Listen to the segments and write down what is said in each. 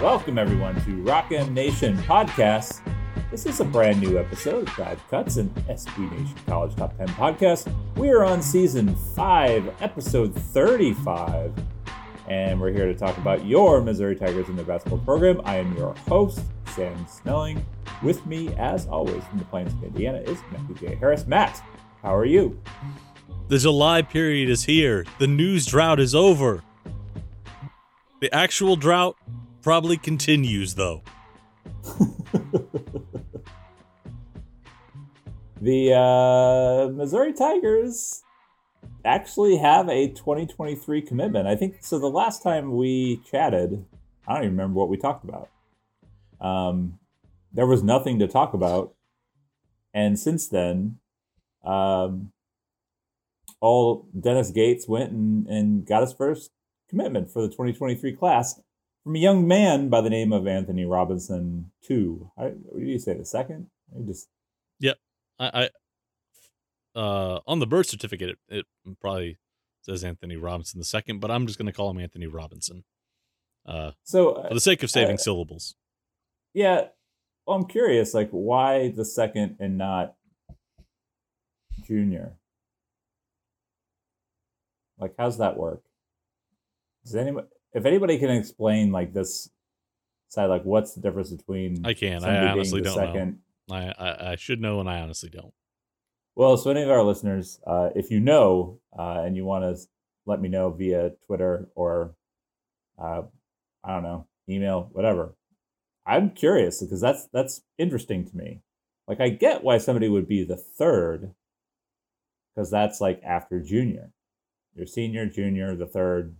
Welcome, everyone, to Rock M Nation Podcast. This is a brand new episode of Dive Cuts and SB Nation College Top 10 Podcast. We are on season 5, episode 35, and we're here to talk about your Missouri Tigers and their basketball program. I am your host, Sam Snelling. With me, as always, from the Plains of Indiana is Matthew J. Harris. Matt, how are you? The July period is here. The news drought is over. The actual drought probably continues, though. the uh, Missouri Tigers actually have a 2023 commitment. I think so. The last time we chatted, I don't even remember what we talked about. Um, there was nothing to talk about, and since then, um, all Dennis Gates went and, and got his first commitment for the 2023 class from a young man by the name of Anthony Robinson. Two, what did you say? The second? I just yep. I, I uh, on the birth certificate, it, it probably says Anthony Robinson the second, but I'm just going to call him Anthony Robinson. Uh, so uh, for the sake of saving uh, syllables. Yeah, well, I'm curious, like why the second and not junior? Like, how's that work? Does anybody, if anybody can explain like this side, like what's the difference between I can, I honestly don't second, know. I, I, I should know, and I honestly don't. Well, so any of our listeners, uh, if you know uh, and you want to let me know via Twitter or uh, I don't know, email, whatever. I'm curious because that's that's interesting to me. Like I get why somebody would be the third because that's like after junior. Your senior, junior, the third,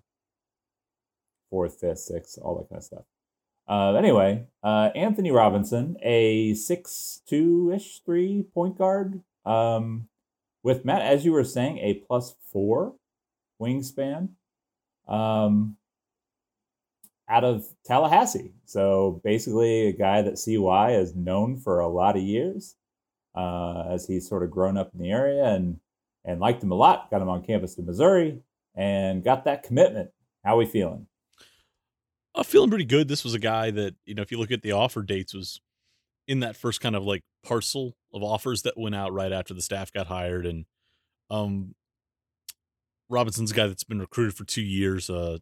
fourth, fifth, sixth, all that kind of stuff. Uh, anyway, uh, Anthony Robinson, a six two ish three point guard, um, with Matt, as you were saying, a plus four wingspan, um, out of Tallahassee. So basically, a guy that CY has known for a lot of years, uh, as he's sort of grown up in the area and and liked him a lot. Got him on campus to Missouri and got that commitment. How are we feeling? I'm feeling pretty good. This was a guy that, you know, if you look at the offer dates, was in that first kind of like parcel of offers that went out right after the staff got hired. And um Robinson's a guy that's been recruited for two years. Uh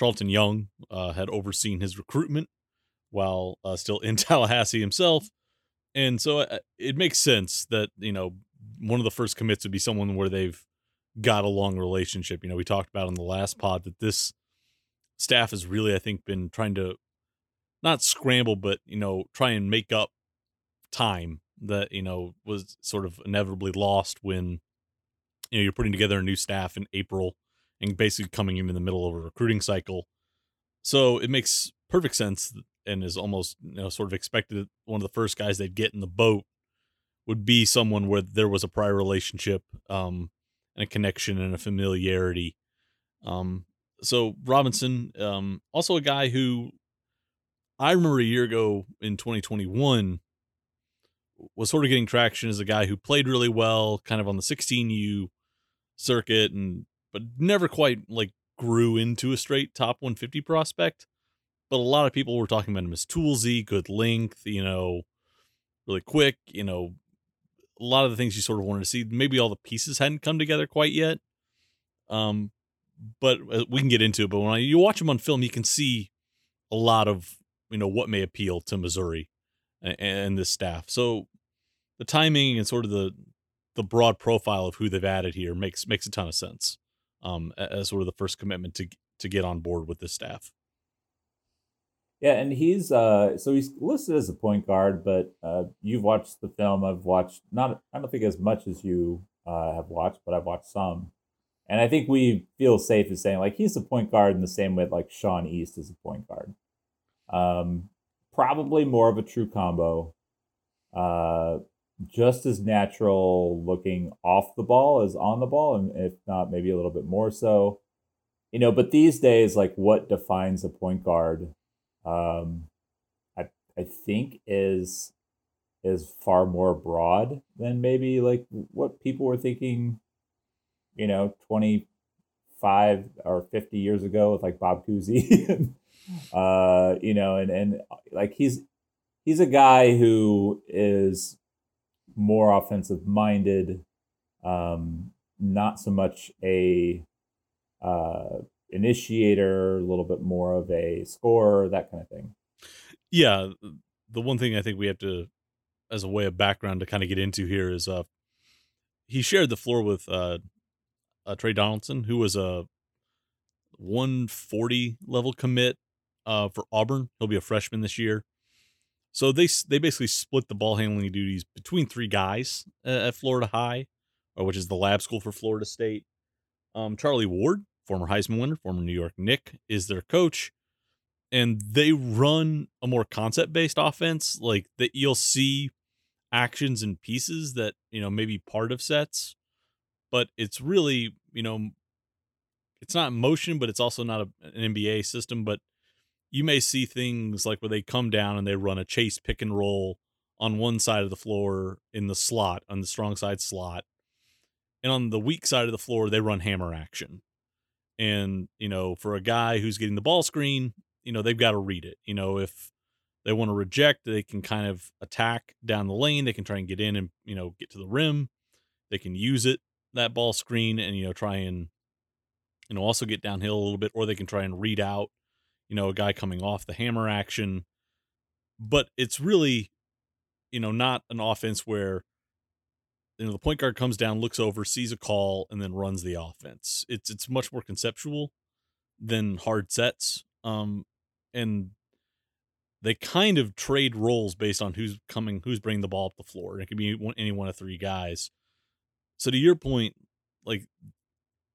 Charlton Young uh, had overseen his recruitment while uh, still in Tallahassee himself. And so uh, it makes sense that, you know, one of the first commits would be someone where they've got a long relationship. You know, we talked about in the last pod that this staff has really, I think, been trying to not scramble, but you know, try and make up time that you know was sort of inevitably lost when you know you're putting together a new staff in April and basically coming in in the middle of a recruiting cycle. So it makes perfect sense and is almost you know sort of expected that one of the first guys they'd get in the boat would be someone where there was a prior relationship um, and a connection and a familiarity. Um, so Robinson, um, also a guy who I remember a year ago in 2021 was sort of getting traction as a guy who played really well, kind of on the 16U circuit, and but never quite like grew into a straight top 150 prospect. But a lot of people were talking about him as toolsy, good length, you know, really quick, you know, a lot of the things you sort of wanted to see. Maybe all the pieces hadn't come together quite yet. Um, but uh, we can get into it. But when you watch him on film, you can see a lot of you know what may appeal to Missouri and, and this staff. So the timing and sort of the the broad profile of who they've added here makes makes a ton of sense. Um, as sort of the first commitment to to get on board with this staff. Yeah, and he's uh so he's listed as a point guard, but uh you've watched the film. I've watched not I don't think as much as you uh have watched, but I've watched some. And I think we feel safe in saying like he's a point guard in the same way like Sean East is a point guard. Um probably more of a true combo. Uh just as natural looking off the ball as on the ball, and if not, maybe a little bit more so. You know, but these days, like what defines a point guard, um, I I think is is far more broad than maybe like what people were thinking, you know, twenty five or fifty years ago with like Bob Cousy, uh, you know, and and like he's he's a guy who is more offensive minded, um, not so much a uh, initiator, a little bit more of a scorer, that kind of thing. Yeah, the one thing I think we have to, as a way of background to kind of get into here, is uh, he shared the floor with uh, uh Tre Donaldson, who was a 140 level commit uh, for Auburn. He'll be a freshman this year. So they they basically split the ball handling duties between three guys uh, at Florida High, which is the lab school for Florida State. Um, Charlie Ward, former Heisman winner, former New York Knick, is their coach, and they run a more concept based offense. Like that, you'll see actions and pieces that you know maybe part of sets, but it's really you know it's not motion, but it's also not a, an NBA system, but you may see things like where they come down and they run a chase pick and roll on one side of the floor in the slot, on the strong side slot. And on the weak side of the floor, they run hammer action. And, you know, for a guy who's getting the ball screen, you know, they've got to read it. You know, if they want to reject, they can kind of attack down the lane. They can try and get in and, you know, get to the rim. They can use it, that ball screen, and, you know, try and, you know, also get downhill a little bit, or they can try and read out you know, a guy coming off the hammer action. But it's really, you know, not an offense where you know the point guard comes down, looks over, sees a call, and then runs the offense. It's it's much more conceptual than hard sets. Um, and they kind of trade roles based on who's coming, who's bringing the ball up the floor. It could be any one of three guys. So to your point, like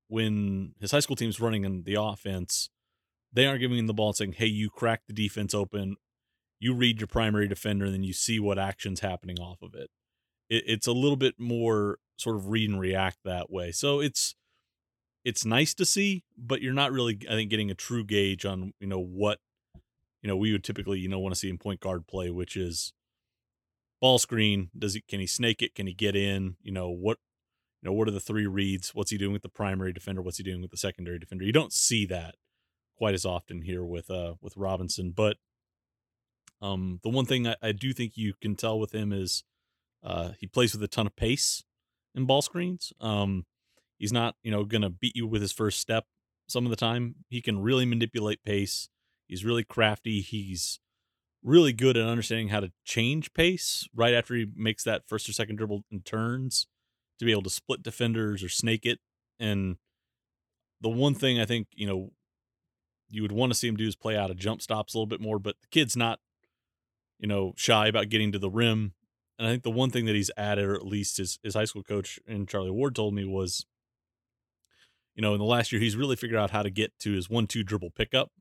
when his high school team's running in the offense, they aren't giving him the ball and saying, "Hey, you crack the defense open, you read your primary defender, and then you see what actions happening off of it." it it's a little bit more sort of read and react that way. So it's it's nice to see, but you're not really, I think, getting a true gauge on you know what you know we would typically you know want to see in point guard play, which is ball screen. Does he can he snake it? Can he get in? You know what you know what are the three reads? What's he doing with the primary defender? What's he doing with the secondary defender? You don't see that quite as often here with uh with Robinson. But um the one thing I, I do think you can tell with him is uh he plays with a ton of pace in ball screens. Um he's not, you know, gonna beat you with his first step some of the time. He can really manipulate pace. He's really crafty. He's really good at understanding how to change pace right after he makes that first or second dribble and turns to be able to split defenders or snake it. And the one thing I think, you know, you would want to see him do is play out of jump stops a little bit more, but the kid's not, you know, shy about getting to the rim. And I think the one thing that he's added, or at least his, his high school coach and Charlie Ward told me was, you know, in the last year, he's really figured out how to get to his one two dribble pickup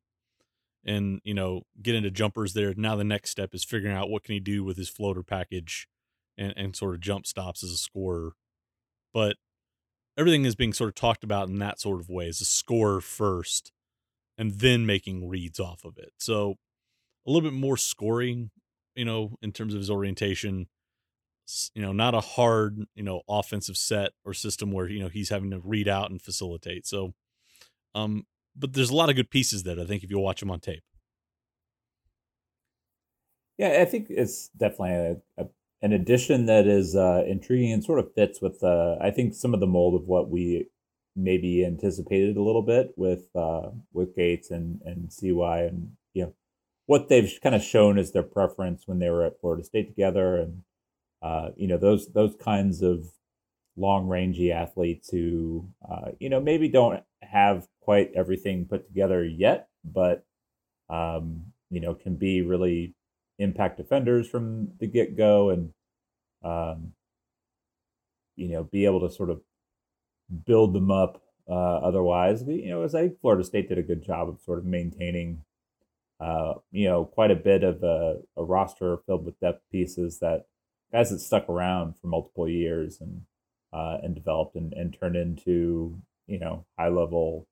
and, you know, get into jumpers there. Now the next step is figuring out what can he do with his floater package and, and sort of jump stops as a scorer. But everything is being sort of talked about in that sort of way as a scorer first and then making reads off of it. So a little bit more scoring, you know, in terms of his orientation. You know, not a hard, you know, offensive set or system where you know he's having to read out and facilitate. So, um, but there's a lot of good pieces there. I think if you watch him on tape. Yeah, I think it's definitely a, a an addition that is uh, intriguing and sort of fits with uh, I think some of the mold of what we maybe anticipated a little bit with uh, with Gates and and CY and you know what they've kind of shown as their preference when they were at Florida State together and uh, you know those those kinds of long rangey athletes who uh, you know maybe don't have quite everything put together yet, but um, you know, can be really impact defenders from the get go and, um, you know, be able to sort of build them up uh, otherwise. You know, as I think Florida State did a good job of sort of maintaining, uh, you know, quite a bit of a, a roster filled with depth pieces that guys that stuck around for multiple years and uh, and developed and, and turned into you know high level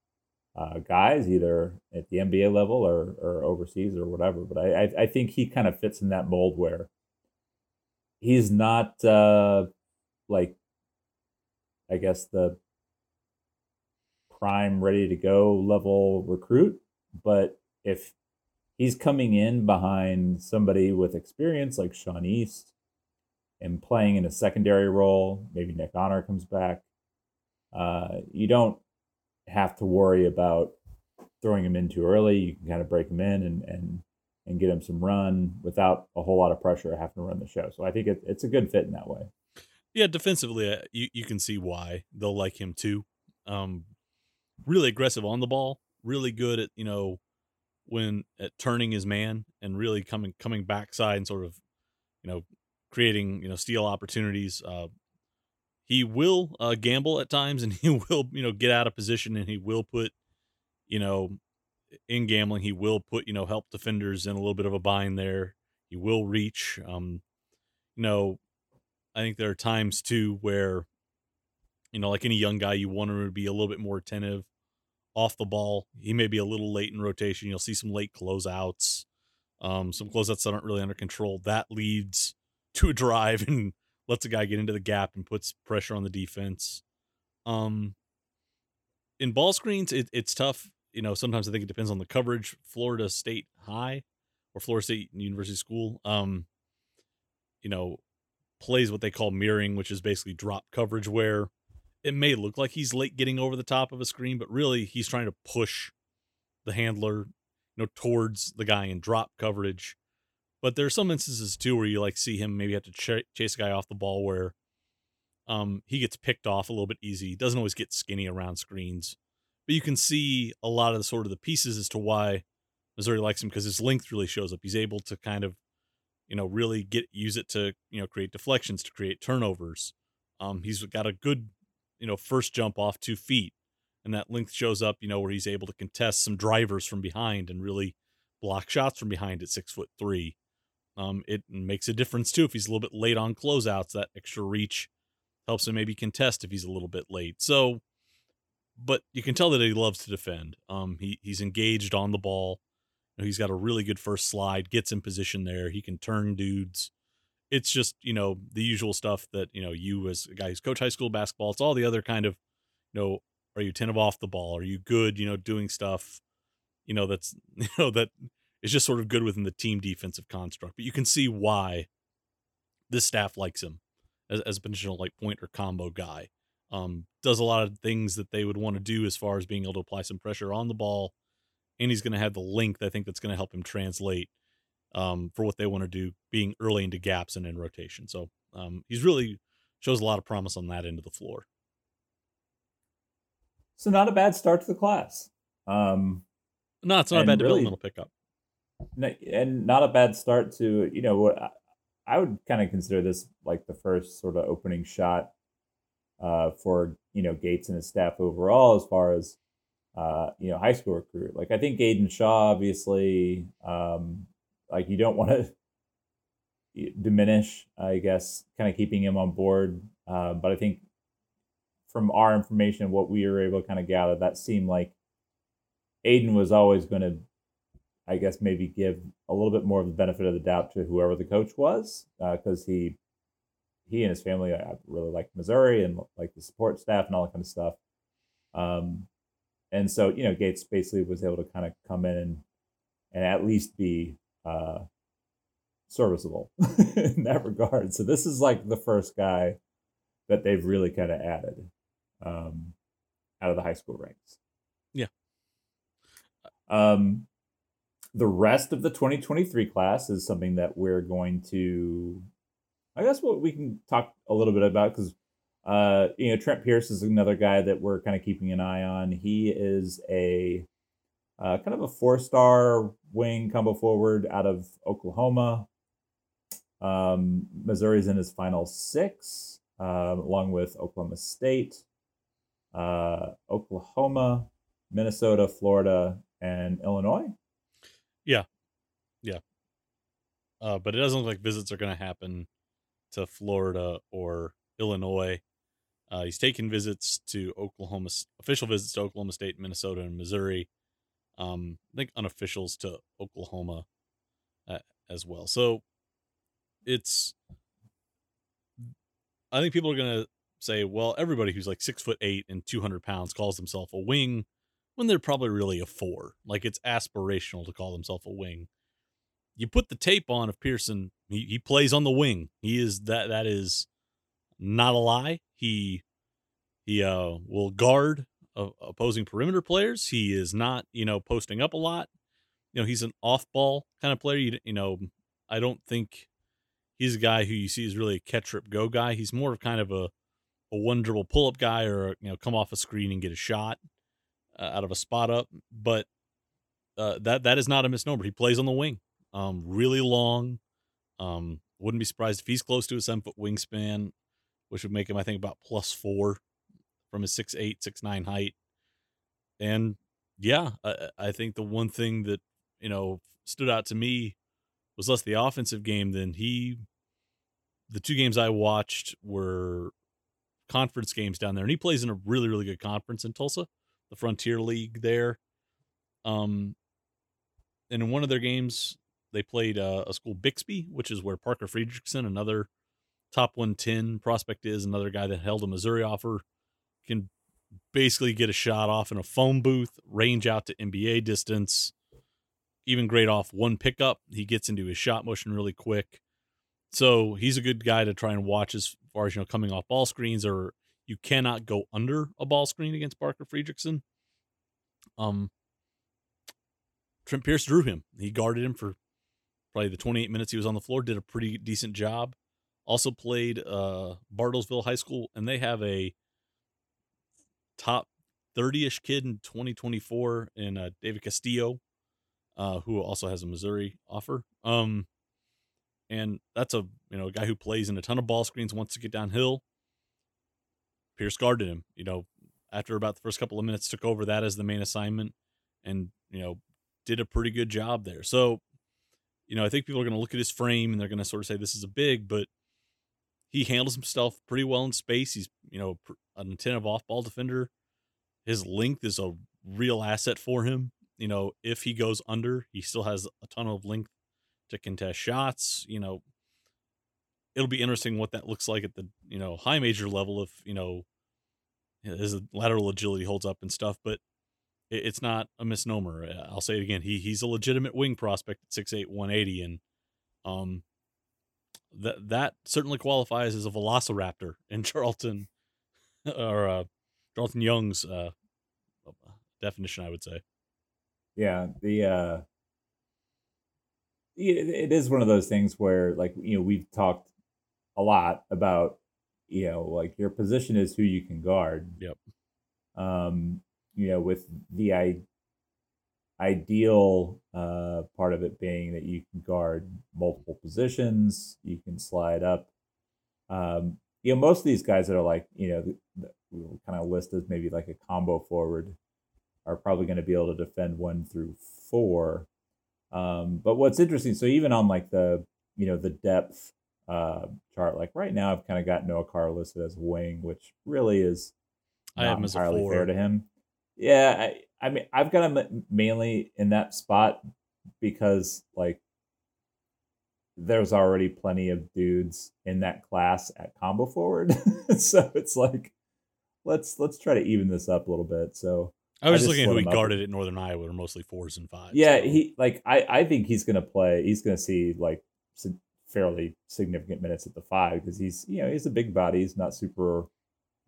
uh, guys either at the NBA level or or overseas or whatever. But I I, I think he kind of fits in that mold where he's not uh, like I guess the prime ready to go level recruit, but if he's coming in behind somebody with experience like Sean East and playing in a secondary role, maybe Nick Honor comes back, uh, you don't have to worry about throwing him in too early. You can kind of break him in and and and get him some run without a whole lot of pressure having to run the show. So I think it, it's a good fit in that way. Yeah, defensively, uh, you you can see why they'll like him too. Um, really aggressive on the ball, really good at you know when at turning his man and really coming coming backside and sort of you know creating you know steal opportunities. Uh, he will uh, gamble at times and he will you know get out of position and he will put you know in gambling he will put you know help defenders in a little bit of a bind there. He will reach. Um, you know, I think there are times too where you know like any young guy you want him to be a little bit more attentive off the ball. He may be a little late in rotation. You'll see some late closeouts, um, some closeouts that aren't really under control. That leads to a drive and lets a guy get into the gap and puts pressure on the defense. Um, in ball screens, it, it's tough. You know, sometimes I think it depends on the coverage. Florida State High or Florida State University School, um, you know, plays what they call mirroring, which is basically drop coverage where it may look like he's late getting over the top of a screen, but really he's trying to push the handler, you know, towards the guy in drop coverage. But there are some instances too where you like see him maybe have to ch- chase a guy off the ball where um he gets picked off a little bit easy. He doesn't always get skinny around screens. But you can see a lot of the sort of the pieces as to why Missouri likes him because his length really shows up. He's able to kind of, you know, really get use it to, you know, create deflections, to create turnovers. Um, he's got a good you know, first jump off two feet. And that length shows up, you know, where he's able to contest some drivers from behind and really block shots from behind at six foot three. Um, it makes a difference too if he's a little bit late on closeouts. That extra reach helps him maybe contest if he's a little bit late. So, but you can tell that he loves to defend. Um, he he's engaged on the ball. You know, he's got a really good first slide, gets in position there. He can turn dudes it's just you know the usual stuff that you know you as a guy who's coach high school basketball it's all the other kind of you know are you attentive off the ball are you good you know doing stuff you know that's you know that is just sort of good within the team defensive construct but you can see why this staff likes him as, as a potential like point or combo guy um does a lot of things that they would want to do as far as being able to apply some pressure on the ball and he's going to have the length i think that's going to help him translate um, for what they want to do, being early into gaps and in rotation. So um, he's really shows a lot of promise on that end of the floor. So not a bad start to the class. Um, no, it's not a bad really, developmental pickup. And not a bad start to you know what I would kind of consider this like the first sort of opening shot uh, for you know Gates and his staff overall as far as uh, you know high school recruit. Like I think Aiden Shaw obviously um, like you don't want to diminish, I guess, kind of keeping him on board. Uh, but I think from our information, what we were able to kind of gather, that seemed like Aiden was always going to, I guess, maybe give a little bit more of the benefit of the doubt to whoever the coach was, because uh, he he and his family I really liked Missouri and like the support staff and all that kind of stuff. Um, and so you know Gates basically was able to kind of come in and and at least be uh, serviceable in that regard. So this is like the first guy that they've really kind of added um, out of the high school ranks. Yeah. Um, the rest of the 2023 class is something that we're going to, I guess, what we can talk a little bit about because, uh, you know, Trent Pierce is another guy that we're kind of keeping an eye on. He is a uh, kind of a four star wing combo forward out of Oklahoma. Um, Missouri's in his final six, uh, along with Oklahoma State, uh, Oklahoma, Minnesota, Florida, and Illinois. Yeah, yeah. Uh, but it doesn't look like visits are going to happen to Florida or Illinois. Uh, he's taken visits to Oklahoma, official visits to Oklahoma State, Minnesota, and Missouri. Um, I think unofficials to Oklahoma uh, as well. So it's, I think people are going to say, well, everybody who's like six foot eight and 200 pounds calls himself a wing when they're probably really a four. Like it's aspirational to call himself a wing. You put the tape on of Pearson, he, he plays on the wing. He is that, that is not a lie. He, he, uh, will guard uh, opposing perimeter players. He is not, you know, posting up a lot. You know, he's an off ball kind of player. You, you know, I don't think he's a guy who you see is really a catch trip go guy. He's more of kind of a, a one dribble pull up guy or, you know, come off a screen and get a shot uh, out of a spot up. But uh, that, that is not a misnomer. He plays on the wing, um, really long. Um, wouldn't be surprised if he's close to a seven foot wingspan, which would make him, I think, about plus four from his six eight, six nine height. And yeah, I, I think the one thing that you know stood out to me was less the offensive game than he. The two games I watched were conference games down there, and he plays in a really really good conference in Tulsa, the Frontier League there. Um, and in one of their games, they played uh, a school Bixby, which is where Parker Friedrichsen, another top 110 prospect, is another guy that held a Missouri offer can basically get a shot off in a phone booth, range out to NBA distance, even great off one pickup. He gets into his shot motion really quick. So he's a good guy to try and watch as far as, you know, coming off ball screens or you cannot go under a ball screen against Parker Friedrichsen. Um, Trent Pierce drew him. He guarded him for probably the 28 minutes he was on the floor, did a pretty decent job. Also played uh, Bartlesville High School, and they have a top 30-ish kid in 2024 in uh, David Castillo, uh, who also has a Missouri offer. Um, and that's a you know a guy who plays in a ton of ball screens, wants to get downhill. Pierce guarded him. You know, after about the first couple of minutes, took over that as the main assignment, and you know did a pretty good job there. So, you know, I think people are going to look at his frame and they're going to sort of say this is a big, but he handles himself pretty well in space. He's you know an attentive off ball defender. His length is a real asset for him. You know, if he goes under, he still has a ton of length to contest shots. You know, it'll be interesting what that looks like at the you know high major level if you know his lateral agility holds up and stuff. But it's not a misnomer. I'll say it again. He he's a legitimate wing prospect at six eight one eighty, and um, that that certainly qualifies as a velociraptor in Charlton or uh, Charlton Young's uh, definition, I would say. Yeah, the uh, it is one of those things where, like you know, we've talked a lot about you know, like your position is who you can guard. Yep. Um, you know, with the I ideal uh, part of it being that you can guard multiple positions, you can slide up. Um, you know, most of these guys that are like, you know, we'll kind of list as maybe like a combo forward are probably going to be able to defend one through four. Um, but what's interesting, so even on like the, you know, the depth uh, chart, like right now, I've kind of got Noah Carter listed as wing, which really is not entirely fair to him. Yeah, I, I mean, I've got him mainly in that spot because like there's already plenty of dudes in that class at combo forward, so it's like let's let's try to even this up a little bit. So I was I looking at who he guarded at Northern Iowa are mostly fours and fives. Yeah, so. he like I I think he's gonna play. He's gonna see like some fairly significant minutes at the five because he's you know he's a big body. He's not super.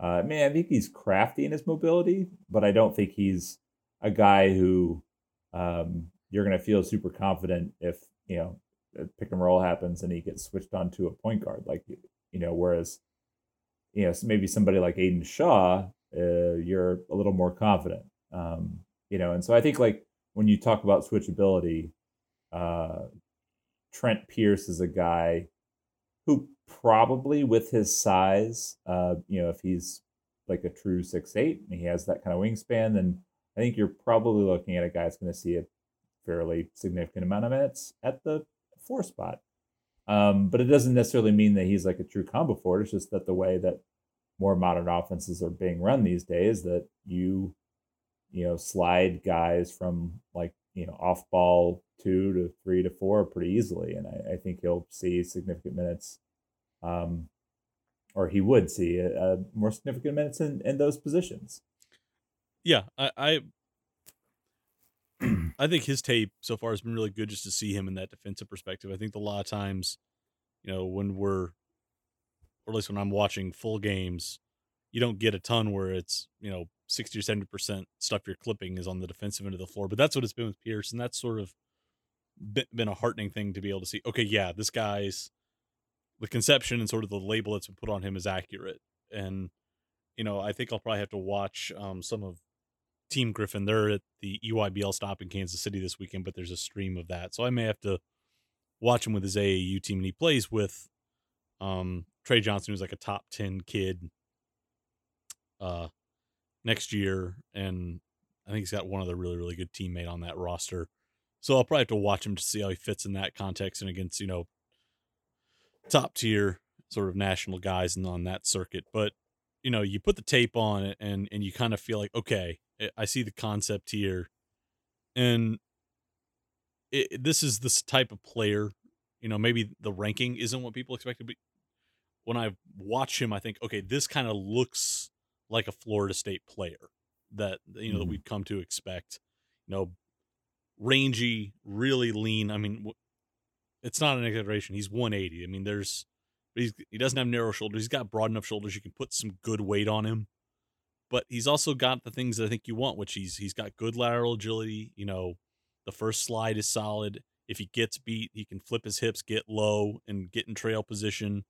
Uh, I mean, I think he's crafty in his mobility, but I don't think he's a guy who um, you're going to feel super confident if you know pick and roll happens and he gets switched on to a point guard like you know whereas you know maybe somebody like Aiden Shaw uh, you're a little more confident um, you know and so I think like when you talk about switchability, uh, Trent Pierce is a guy who probably with his size, uh, you know, if he's like a true six eight and he has that kind of wingspan, then I think you're probably looking at a guy that's going to see a fairly significant amount of minutes at the four spot. Um, but it doesn't necessarily mean that he's like a true combo forward. It's just that the way that more modern offenses are being run these days, that you, you know, slide guys from like you know off ball two to three to four pretty easily, and I, I think he'll see significant minutes um, or he would see a, a more significant minutes in, in those positions. Yeah, I, I I think his tape so far has been really good just to see him in that defensive perspective. I think a lot of times, you know, when we're, or at least when I'm watching full games, you don't get a ton where it's, you know, 60 or 70% stuff you're clipping is on the defensive end of the floor. But that's what it's been with Pierce. And that's sort of been a heartening thing to be able to see. Okay, yeah, this guy's the conception and sort of the label that's been put on him is accurate. And you know, I think I'll probably have to watch um, some of Team Griffin. They're at the EYBL stop in Kansas City this weekend, but there's a stream of that, so I may have to watch him with his AAU team. And he plays with um, Trey Johnson, who's like a top ten kid uh, next year, and I think he's got one other really really good teammate on that roster. So I'll probably have to watch him to see how he fits in that context and against you know top tier sort of national guys and on that circuit. But you know, you put the tape on it and and you kind of feel like, okay, I see the concept here, and it, this is this type of player. You know, maybe the ranking isn't what people expected, but when I watch him, I think, okay, this kind of looks like a Florida State player that you know mm. that we've come to expect. You know, rangy, really lean. I mean, it's not an exaggeration. He's 180. I mean, there's he's he doesn't have narrow shoulders. He's got broad enough shoulders. You can put some good weight on him. But he's also got the things that I think you want, which he's he's got good lateral agility. You know, the first slide is solid. If he gets beat, he can flip his hips, get low, and get in trail position.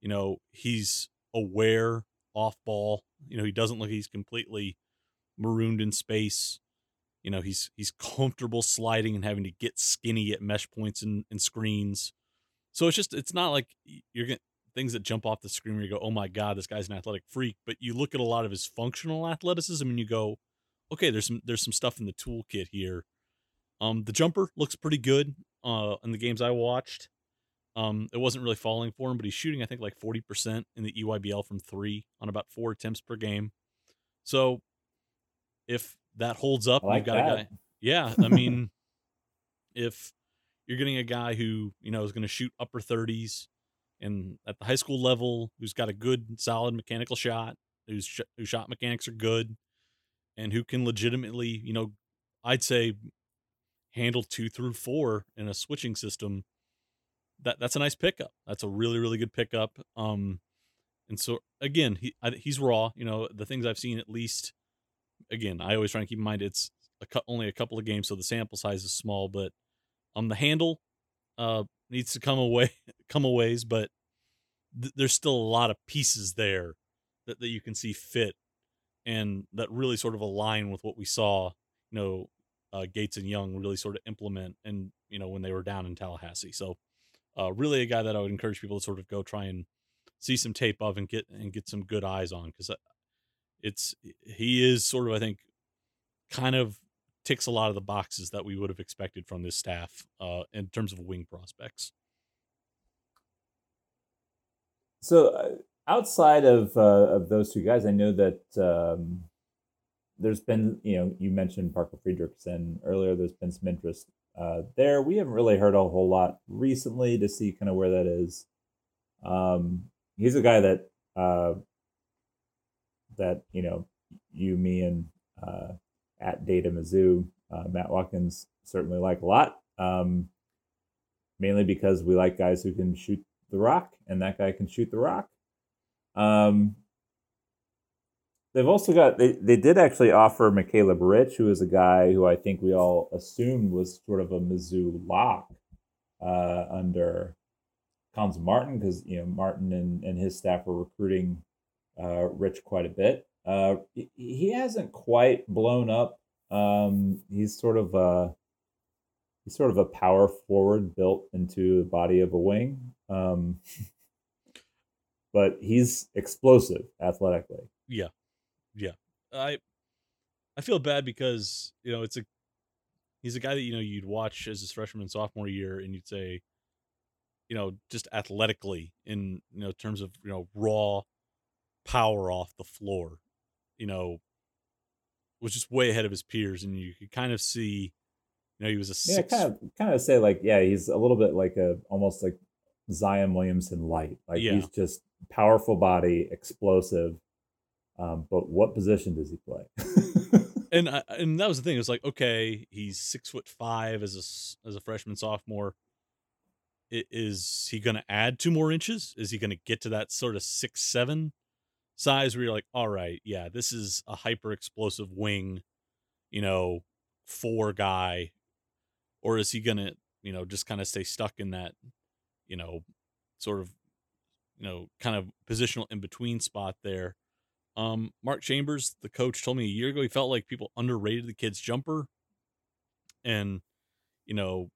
You know, he's aware off ball. You know, he doesn't look he's completely marooned in space. You know, he's he's comfortable sliding and having to get skinny at mesh points and, and screens. So it's just it's not like you're getting things that jump off the screen where you go, oh my god, this guy's an athletic freak. But you look at a lot of his functional athleticism and you go, okay, there's some there's some stuff in the toolkit here. Um, the jumper looks pretty good uh, in the games I watched. Um, it wasn't really falling for him, but he's shooting I think like forty percent in the EYBL from three on about four attempts per game. So if that holds up. Like you've got that. a guy. Yeah, I mean, if you're getting a guy who you know is going to shoot upper 30s and at the high school level, who's got a good, solid mechanical shot, whose sh- shot mechanics are good, and who can legitimately, you know, I'd say handle two through four in a switching system. That that's a nice pickup. That's a really really good pickup. Um, and so again, he he's raw. You know, the things I've seen at least again, I always try and keep in mind it's a, only a couple of games, so the sample size is small. But on um, the handle, uh, needs to come away, come a ways, but th- there's still a lot of pieces there that, that you can see fit and that really sort of align with what we saw, you know, uh, Gates and Young really sort of implement and, you know, when they were down in Tallahassee. So, uh, really a guy that I would encourage people to sort of go try and see some tape of and get, and get some good eyes on. Cause it's he is sort of I think kind of ticks a lot of the boxes that we would have expected from this staff uh, in terms of wing prospects. So uh, outside of uh, of those two guys, I know that um, there's been you know you mentioned Parker Friedrichsen earlier. There's been some interest uh, there. We haven't really heard a whole lot recently to see kind of where that is. Um, he's a guy that uh, that you know you, me, and uh, at Data Mizzou, uh, Matt Watkins certainly like a lot. Um, mainly because we like guys who can shoot the rock, and that guy can shoot the rock. Um, they've also got they, they did actually offer Macaleb Rich, who is a guy who I think we all assumed was sort of a Mizzou lock uh, under Cuonzo Martin, because you know Martin and, and his staff were recruiting uh, Rich quite a bit. Uh, he hasn't quite blown up Um, he's sort of a he's sort of a power forward built into the body of a wing. Um, but he's explosive athletically. Yeah, yeah. I I feel bad because you know it's a he's a guy that you know you'd watch as his freshman sophomore year, and you'd say, you know, just athletically in you know terms of you know raw power off the floor, you know, was just way ahead of his peers, and you could kind of see, you know, he was a yeah, kind of kind of say like yeah, he's a little bit like a almost like Zion Williamson light, like yeah. he's just powerful body, explosive. Um, but what position does he play? and I, and that was the thing. It was like, okay, he's six foot five as a as a freshman sophomore. Is he going to add two more inches? Is he going to get to that sort of six seven size where you're like, all right, yeah, this is a hyper explosive wing, you know, four guy, or is he to, you know, just kind of stay stuck in that, you know, sort of, you know, kind of positional in between spot there? Um, Mark Chambers, the coach, told me a year ago he felt like people underrated the kid's jumper, and you know,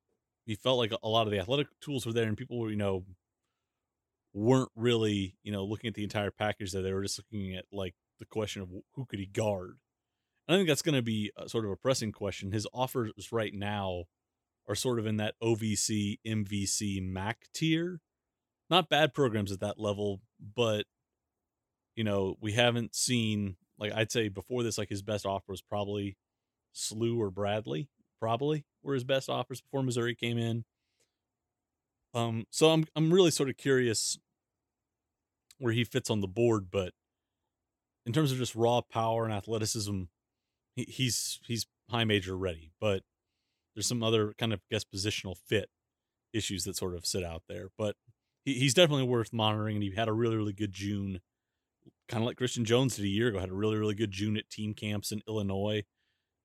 he felt like a lot of the athletic tools were there, and people were, you know, weren't really, you know, looking at the entire package. That they were just looking at like the question of who could he guard. And I think that's going to be a, sort of a pressing question. His offers right now are sort of in that OVC, MVC, MAC tier. Not bad programs at that level, but you know, we haven't seen like I'd say before this, like his best offer was probably SLU or Bradley, probably were his best offers before Missouri came in. Um, so I'm I'm really sort of curious where he fits on the board, but in terms of just raw power and athleticism, he, he's he's high major ready. But there's some other kind of guess positional fit issues that sort of sit out there. But he, he's definitely worth monitoring, and he had a really really good June kind of like Christian Jones did a year ago, had a really, really good June at team camps in Illinois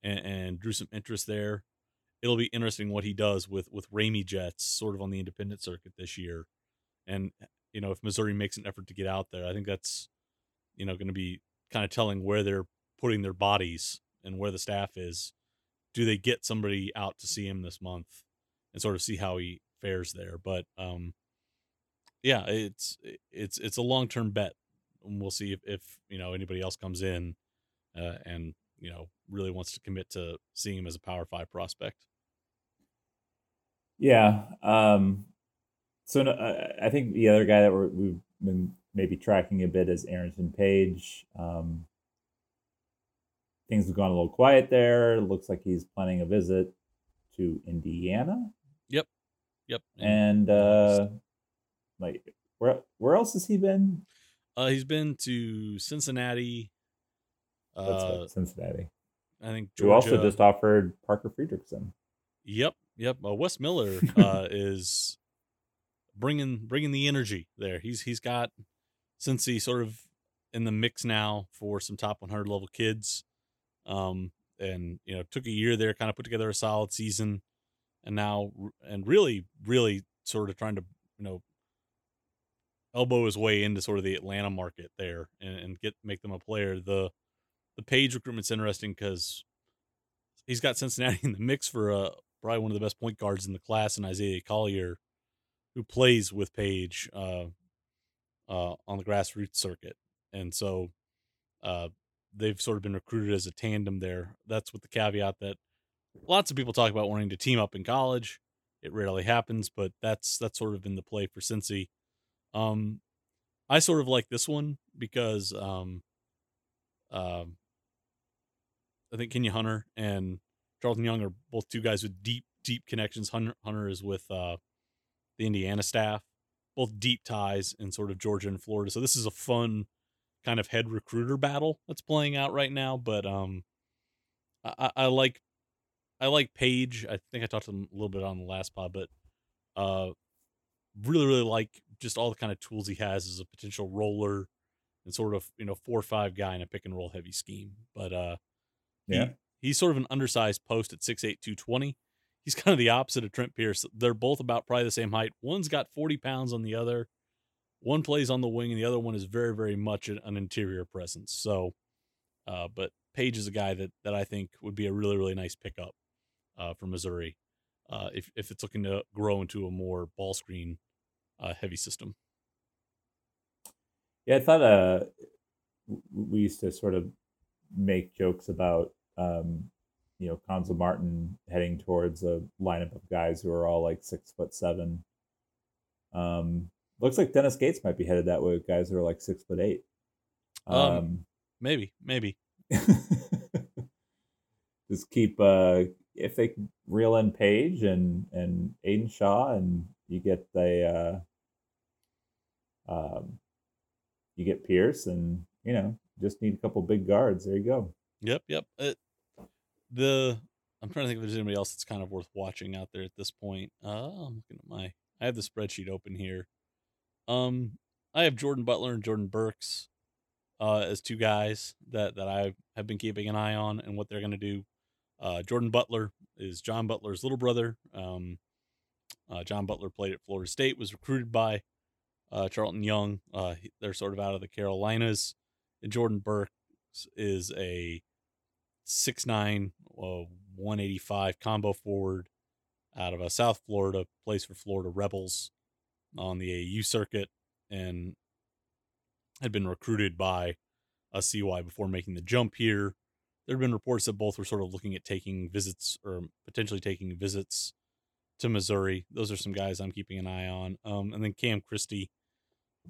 and, and drew some interest there. It'll be interesting what he does with with Ramey Jets sort of on the independent circuit this year. And you know, if Missouri makes an effort to get out there, I think that's you know going to be kind of telling where they're putting their bodies and where the staff is. Do they get somebody out to see him this month and sort of see how he fares there? But um, yeah, it's it's it's a long term bet and we'll see if, if you know anybody else comes in uh, and you know really wants to commit to seeing him as a Power Five prospect. Yeah. Um, so I think the other guy that we have been maybe tracking a bit is Arrinten Page. Um, things have gone a little quiet there. Looks like he's planning a visit to Indiana. Yep. Yep. And uh, like where where else has he been? Uh, he's been to Cincinnati. Uh, Cincinnati. I think Georgia. Who also just offered Parker Friedrichsen. Yep, yep. Uh, Wes Miller uh, is bringing bringing the energy there. He's he's got since he sort of in the mix now for some top 100 level kids, um, and you know took a year there, kind of put together a solid season, and now and really really sort of trying to you know elbow his way into sort of the Atlanta market there and, and get make them a player. The the Page recruitment's interesting because he's got Cincinnati in the mix for uh, probably one of the best point guards in the class, and Isaiah Collier, who plays with Page uh, uh, on the grassroots circuit, and so uh, they've sort of been recruited as a tandem there. That's with the caveat that lots of people talk about wanting to team up in college. It rarely happens, but that's that's sort of been the play for Cincy. Um, I sort of like this one because um, um, I think Kenya Hunter and Charlton Young are both two guys with deep, deep connections. Hunter, Hunter is with uh, the Indiana staff, both deep ties in sort of Georgia and Florida. So this is a fun kind of head recruiter battle that's playing out right now. But um, I, I like I like Page. I think I talked to him a little bit on the last pod, but uh, really really like just all the kind of tools he has as a potential roller and sort of you know four or five guy in a pick and roll heavy scheme. But uh, yeah, he, he's sort of an undersized post at six eight two twenty. He's kind of the opposite of Trent Pierce. They're both about probably the same height. One's got 40 pounds on the other. One plays on the wing, and the other one is very, very much an, interior presence. So Uh, but Page is a guy that that I think would be a really really nice pickup uh, for Missouri uh, if if it's looking to grow into a more ball screen uh, heavy system. Yeah, I thought uh, we used to sort of make jokes about um, you know Cuonzo Martin heading towards a lineup of guys who are all like six foot seven. Um, looks like Dennis Gates might be headed that way with guys who are like six foot eight. Um, um maybe, maybe. just keep uh if they reel in Page and and Aidan Shaw and you get the uh um you get Pierce and you know just need a couple big guards. There you go. Yep, yep. Uh, the I'm trying to think if there's anybody else that's kind of worth watching out there at this point. Uh, I'm looking at my I have the spreadsheet open here. Um, I have Jordan Butler and Jordan Burks uh, as two guys that that I have been keeping an eye on and what they're going to do. Uh, Jordan Butler is John Butler's little brother. Um, uh, John Butler played at Florida State, was recruited by uh, Charlton Young. Uh, they're sort of out of the Carolinas. And Jordan Burks is a 6'9, uh, 185 combo forward out of uh, South Florida, plays for Florida Rebels on the AU circuit, and had been recruited by a CY before making the jump here. There have been reports that both were sort of looking at taking visits or potentially taking visits to Missouri. Those are some guys I'm keeping an eye on. Um, and then Cam Christie.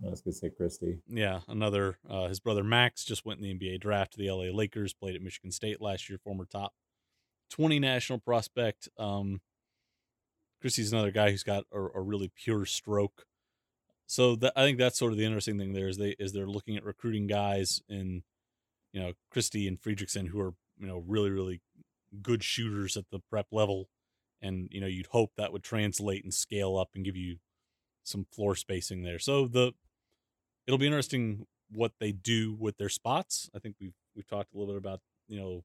I was gonna say Christie. Yeah, another. Uh, his brother Max just went in the NBA draft to the LA Lakers. Played at Michigan State last year. Former top twenty national prospect. Um, Christie's another guy who's got a, a really pure stroke. So that, I think that's sort of the interesting thing there is they is they're looking at recruiting guys in, you know, Christie and Friedrichsen who are you know really really good shooters at the prep level, and you know you'd hope that would translate and scale up and give you some floor spacing there. So the it'll be interesting what they do with their spots. I think we've we've talked a little bit about you know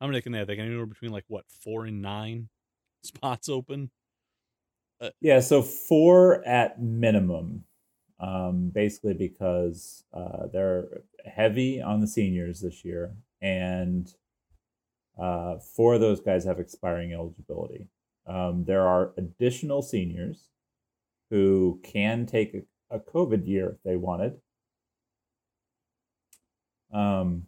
how many can they have? They can anywhere between like what four and nine spots open. Uh, yeah, so four at minimum, um, basically because uh, they're heavy on the seniors this year, and uh, four of those guys have expiring eligibility. Um, there are additional seniors who can take a, COVID year if they wanted. Um,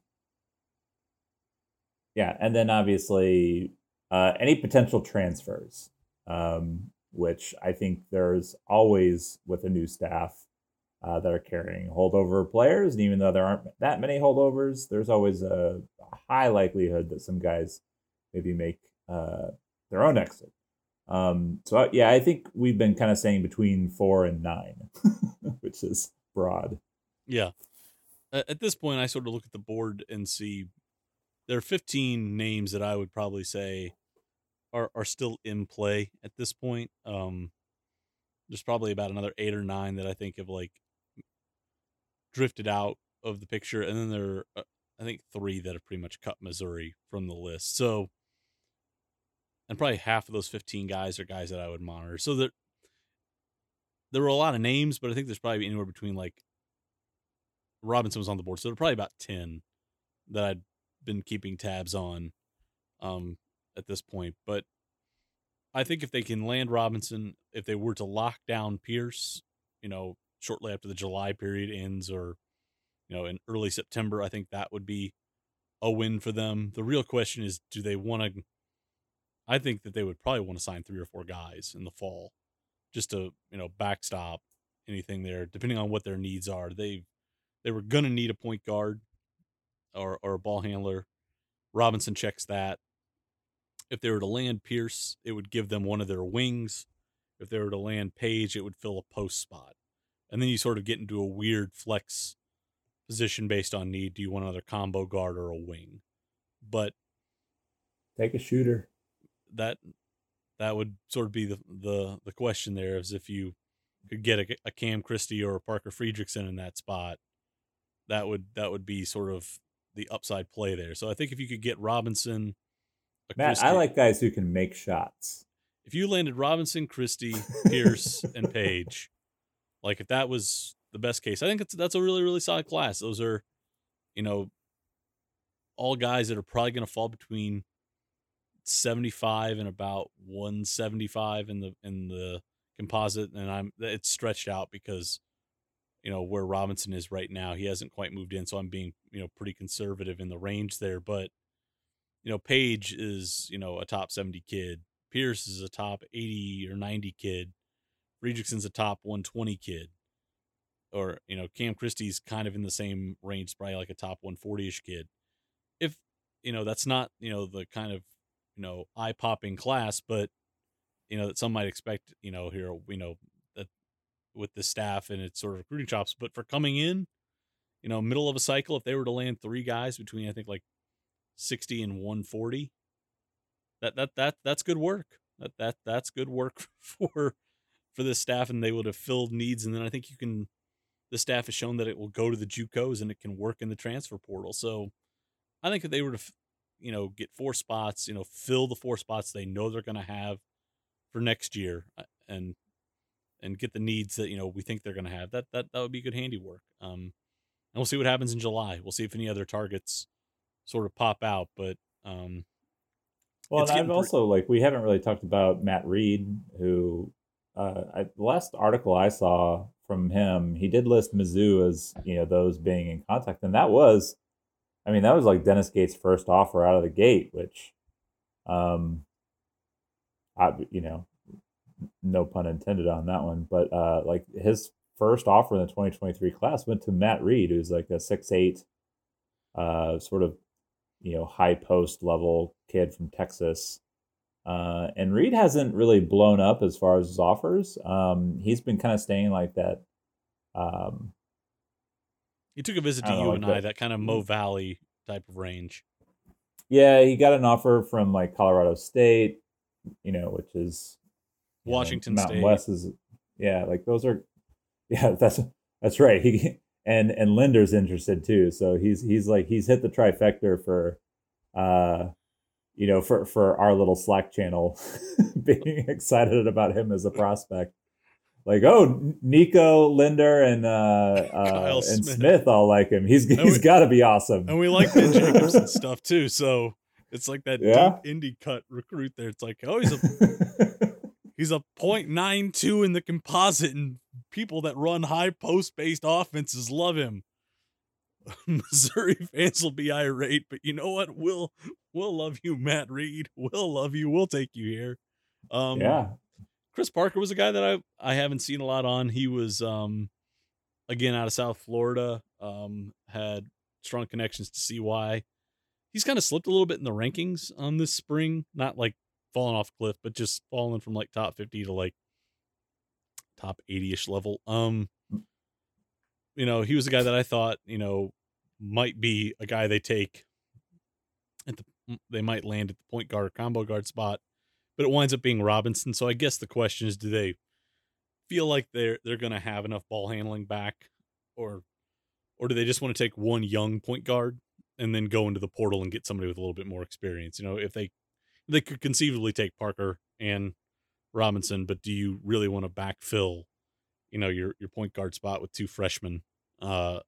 yeah, and then obviously uh, any potential transfers. Um, which I think there's always with a new staff uh, that are carrying holdover players. And even though there aren't that many holdovers, there's always a, a high likelihood that some guys maybe make uh, their own exit. Um, so, yeah, I think we've been kind of saying between four and nine, which is broad. Yeah. At this point, I sort of look at the board and see there are 15 names that I would probably say are are still in play at this point. Um, there's probably about another eight or nine that I think have like drifted out of the picture, and then there are uh, I think three that have pretty much cut Missouri from the list. So, and probably half of those 15 guys are guys that I would monitor. So there there were a lot of names, but I think there's probably anywhere between like Robinson was on the board, so there are probably about 10 that I'd been keeping tabs on. Um, at this point. But I think if they can land Robinson, if they were to lock down Pierce, you know, shortly after the July period ends or, you know, in early September, I think that would be a win for them. The real question is do they want to I think that they would probably want to sign three or four guys in the fall just to, you know, backstop anything there, depending on what their needs are. They they were gonna need a point guard or or a ball handler. Robinson checks that. If they were to land Pierce, it would give them one of their wings. If they were to land Page, it would fill a post spot. And then you sort of get into a weird flex position based on need. Do you want another combo guard or a wing? But take a shooter. That that would sort of be the the the question there is if you could get a, a Cam Christie or a Parker Friedrichsen in that spot, that would that would be sort of the upside play there. So I think if you could get Robinson Matt, I like guys who can make shots. If you landed Robinson, Christie, Pierce, and Page, like if that was the best case, I think it's that's a really really solid class. Those are, you know, all guys that are probably going to fall between 75 and about 175 in the in the composite and I'm it's stretched out because you know where Robinson is right now he hasn't quite moved in so I'm being you know pretty conservative in the range there but you know Page is you know a top 70 kid Pierce is a top 80 or 90 kid Friedrichsen's a top 120 kid or you know Cam Christie's kind of in the same range probably like a top 140ish kid. If you know that's not you know the kind of you know eye popping class, but you know that some might expect you know here you know that with the staff and its sort of recruiting chops. But for coming in, you know, middle of a cycle, if they were to land three guys between I think like sixty and one forty, that that that that's good work. That that that's good work for for this staff, and they would have filled needs. And then I think you can. The staff has shown that it will go to the JUCOs and it can work in the transfer portal. So I think if they were to you know, get four spots, you know, fill the four spots they know they're going to have for next year uh, and and get the needs that, you know, we think they're going to have. That that that would be good handiwork. Um and we'll see what happens in July. We'll see if any other targets sort of pop out, but um well, and I've pre- also like we haven't really talked about Matt Reed, who uh, I, the last article I saw from him, he did list Mizzou as you know those being in contact, and that was I mean, that was like Dennis Gates' first offer out of the gate, which, um, I you know, no pun intended on that one, but uh, like his first offer in the 2023 class went to Matt Reed, who's like a six eight, uh, sort of, you know, high post level kid from Texas. Uh, and Reed hasn't really blown up as far as his offers. Um, he's been kind of staying like that, um, he took a visit to UNI, that kind of Mo Valley type of range. Yeah, he got an offer from like Colorado State, you know, which is Washington know, Mountain State. West is yeah, like those are yeah, that's that's right. He and and Linder's interested too. So he's he's like he's hit the trifecta for uh you know, for for our little Slack channel being excited about him as a prospect like oh Nico Linder and uh, uh and Smith. Smith. all like him. He's he's got to be awesome. And we like Ben Jacobson stuff too. So it's like that yeah. deep indie cut recruit there. It's like oh he's a he's a point nine two in the composite, and people that run high post based offenses love him. Missouri fans will be irate, but you know what? We'll we'll love you, Matt Reed. We'll love you. We'll take you here. Um, yeah, Chris Parker was a guy that I I haven't seen a lot on. He was um again out of South Florida. Um had strong connections to CY. He's kind of slipped a little bit in the rankings on this spring, not like falling off a cliff, but just falling from like top 50 to like top 80ish level. Um you know, he was a guy that I thought, you know, might be a guy they take at the they might land at the point guard combo guard spot but it winds up being Robinson. So I guess the question is, do they feel like they're they're going to have enough ball handling back, or or do they just want to take one young point guard and then go into the portal and get somebody with a little bit more experience? You know, if they they could conceivably take Parker and Robinson, but do you really want to backfill, you know, your your point guard spot with two freshmen? Uh,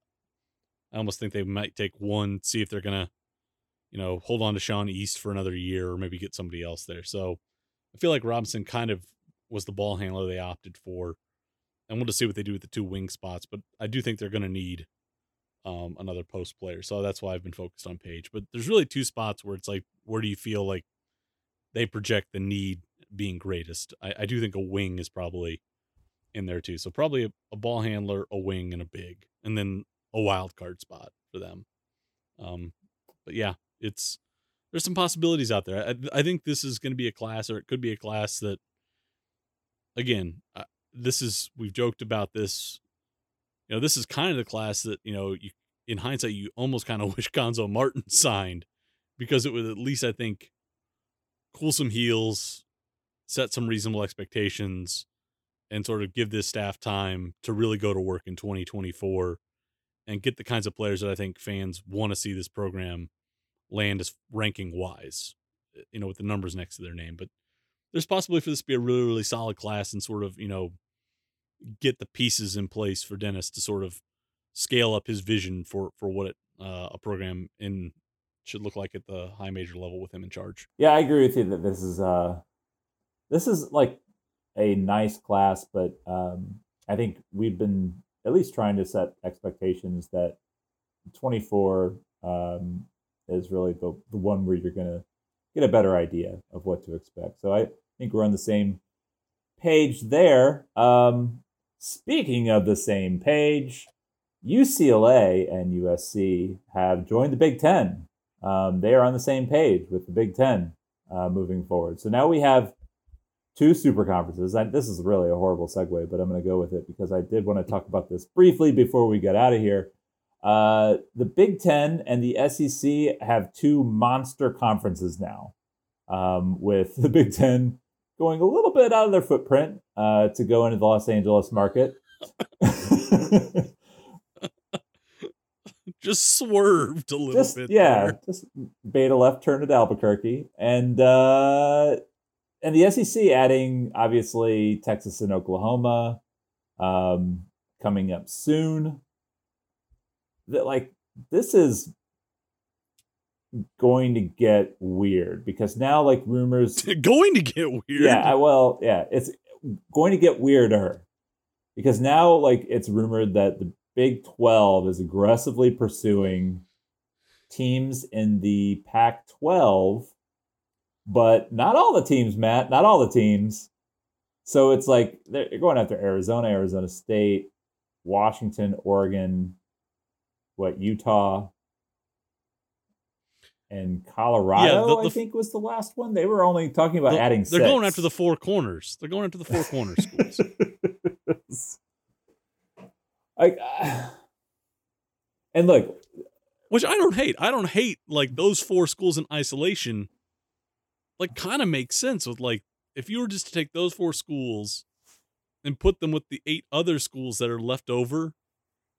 I almost think they might take one, see if they're gonna, you know, hold on to Sean East for another year, or maybe get somebody else there. So I feel like Robinson kind of was the ball handler they opted for. And we'll just see what they do with the two wing spots. But I do think they're going to need um, another post player. So that's why I've been focused on Page. But there's really two spots where it's like, where do you feel like they project the need being greatest? I, I do think a wing is probably in there too. So probably a, a, ball handler, a wing, and a big, and then a wild card spot for them. Um, but yeah, it's there's some possibilities out there. I, I think this is going to be a class, or it could be a class that, again, uh, this is we've joked about this. You know, this is kind of the class that you know, you, in hindsight, you almost kind of wish Cuonzo Martin signed because it would at least, I think, cool some heels, set some reasonable expectations, and sort of give this staff time to really go to work in 2024 and get the kinds of players that I think fans want to see this program land as ranking wise, eh, you know, with the numbers next to their name. But there's possibility for this to be a really, really solid class and sort of, you know, get the pieces in place for Dennis to sort of scale up his vision for for what it, uh, a program in should look like at the high major level with him in charge. Yeah, I agree with you that this is uh this is like a nice class, but um I think we've been at least trying to set expectations that 24 um is really the, the one where you're gonna get a better idea of what to expect. So I think we're on the same page there. Um speaking of the same page, UCLA and USC have joined the Big Ten. Um, they are on the same page with the Big Ten uh, moving forward. So now we have two super conferences. I, this is really a horrible segue, but I'm going to go with it because I did want to talk about this briefly before we get out of here. Uh, the Big Ten and the SEC have two monster conferences now, um, with the Big Ten going a little bit out of their footprint uh, to go into the Los Angeles market. just swerved a little just, bit. Yeah, there. just beta left turn at Albuquerque, and uh, and the SEC adding obviously Texas and Oklahoma um, coming up soon. That like this is going to get weird because now like rumors going to get weird. Yeah, I, well, yeah, it's going to get weirder because now like it's rumored that the Big 12 is aggressively pursuing teams in the Pac 12, but not all the teams, Matt, not all the teams. So it's like they're going after Arizona, Arizona State, Washington, Oregon, what, Utah, and Colorado, yeah, the, the, I think was the last one. They were only talking about the, adding. They're six. going after the four corners. They're going after the four corners schools. I, uh, and look, which I don't hate. I don't hate like those four schools in isolation. Like, kind of makes sense with like if you were just to take those four schools and put them with the eight other schools that are left over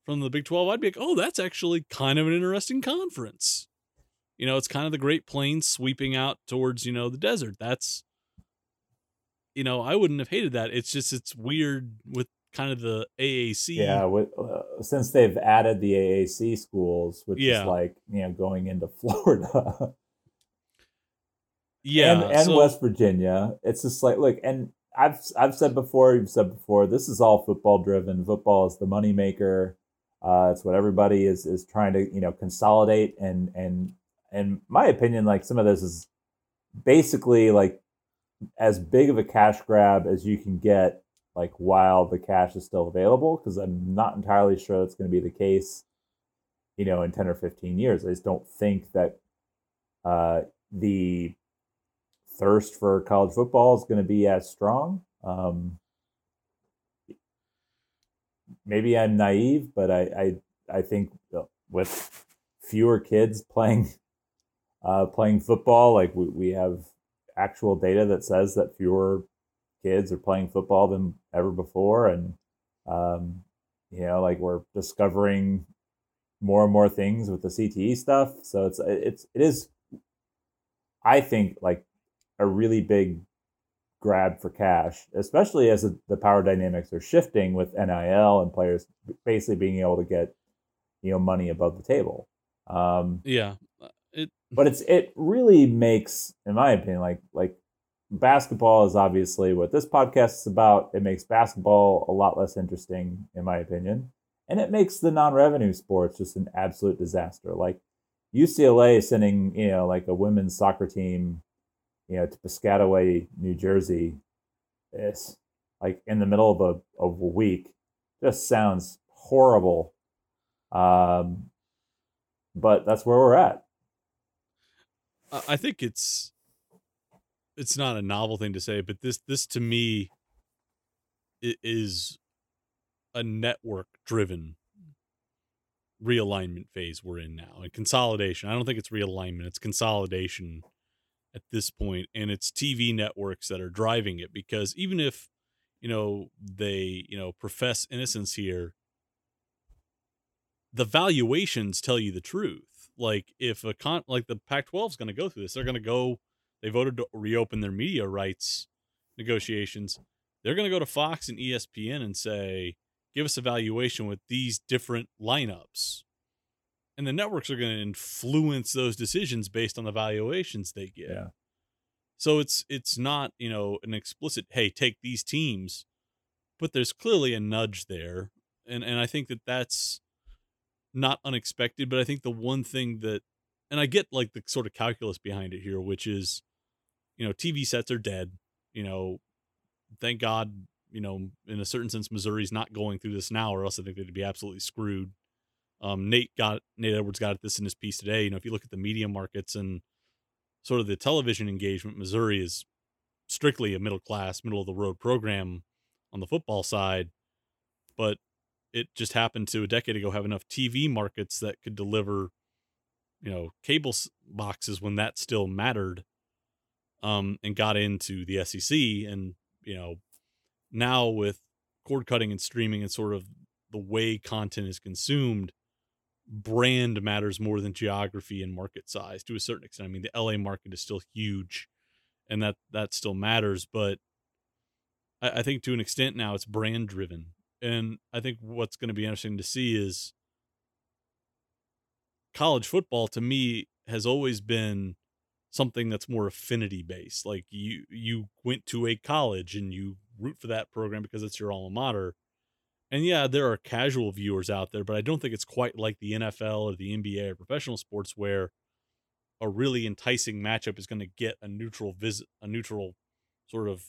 from the Big 12, I'd be like, oh, that's actually kind of an interesting conference. You know, it's kind of the Great Plains sweeping out towards, you know, the desert. That's, you know, I wouldn't have hated that. It's just, it's weird with kind of the AAC. Yeah, with, uh, since they've added the AAC schools, which yeah. is like you know going into Florida. yeah, and, and so, West Virginia. It's just like look, and I've I've said before, you've said before, this is all football driven. Football is the moneymaker. Uh, it's what everybody is is trying to you know consolidate. And and in my opinion, like some of this is basically like as big of a cash grab as you can get like while the cash is still available because i'm not entirely sure that's going to be the case you know in 10 or 15 years. I just don't think that uh, the thirst for college football is going to be as strong. Um, maybe i'm naive but i i, I think with fewer kids playing uh, playing football like we, we have actual data that says that fewer kids are playing football than ever before, and um, you know, like we're discovering more and more things with the CTE stuff. So it's it's it is, I think, like a really big grab for cash, especially as the power dynamics are shifting with NIL and players basically being able to get you know money above the table. Um, yeah, uh, it. But it's it really makes, in my opinion, like like basketball is obviously what this podcast is about. It makes basketball a lot less interesting, in my opinion. And it makes the non revenue sports just an absolute disaster. Like UCLA sending, you know, like a women's soccer team, you know, to Piscataway, New Jersey, is like in the middle of a, of a week. Just sounds horrible. Um, but that's where we're at. I think it's it's not a novel thing to say, but this this to me is a network driven realignment phase we're in now and consolidation. I don't think it's realignment, it's consolidation at this point and it's TV networks that are driving it because even if you know they, you know, profess innocence here, the valuations tell you the truth. Like if a con like the Pac-12 is going to go through this, they're going to go they voted to reopen their media rights negotiations. They're going to go to Fox and ESPN and say, give us a valuation with these different lineups. And the networks are going to influence those decisions based on the valuations they get. Yeah. So it's it's not you know an explicit hey take these teams, but there's clearly a nudge there, and and I think that that's not unexpected. But I think the one thing that, and I get like the sort of calculus behind it here, which is, you know, TV sets are dead. You know, thank God, you know, in a certain sense, Missouri's not going through this now, or else I think they'd be absolutely screwed. Um, Nate got Nate Edwards got this in his piece today. You know, if you look at the media markets and sort of the television engagement, Missouri is strictly a middle class, middle of the road program on the football side, but it just happened to a decade ago have enough TV markets that could deliver, you know, cable boxes when that still mattered, um, and got into the SEC, and you know, now with cord cutting and streaming and sort of the way content is consumed, brand matters more than geography and market size to a certain extent. I mean, the LA market is still huge, and that that still matters. But I, I think to an extent now it's brand driven, and I think what's going to be interesting to see is college football. To me, has always been something that's more affinity based. Like you you went to a college and you root for that program because it's your alma mater and yeah, there are casual viewers out there, but I don't think it's quite like the NFL or the NBA or professional sports where a really enticing matchup is going to get a neutral visit, a neutral sort of,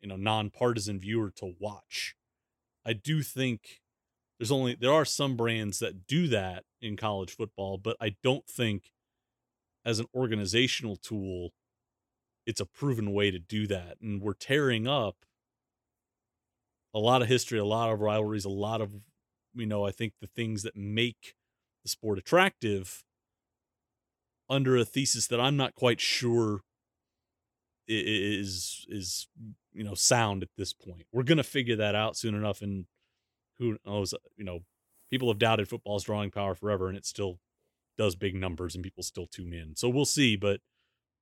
you know, nonpartisan viewer to watch. I do think there's only there are some brands that do that in college football, but I don't think as an organizational tool it's a proven way to do that. And we're tearing up a lot of history, a lot of rivalries, a lot of you know, I think the things that make the sport attractive under a thesis that I'm not quite sure is is you know sound at this point. We're gonna figure that out soon enough, and who knows? You know, people have doubted football's drawing power forever, and it still does big numbers, and people still tune in. So we'll see. But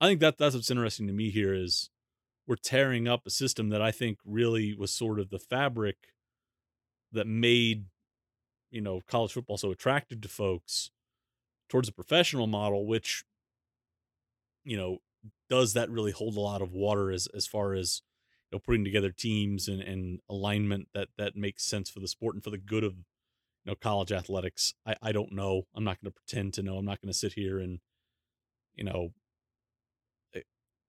I think that that's what's interesting to me here is we're tearing up a system that I think really was sort of the fabric that made you know college football so attractive to folks towards a professional model which you know does that really hold a lot of water as as far as you know putting together teams and, and alignment that that makes sense for the sport and for the good of you know college athletics? I i don't know. I'm not going to pretend to know. I'm not going to sit here and you know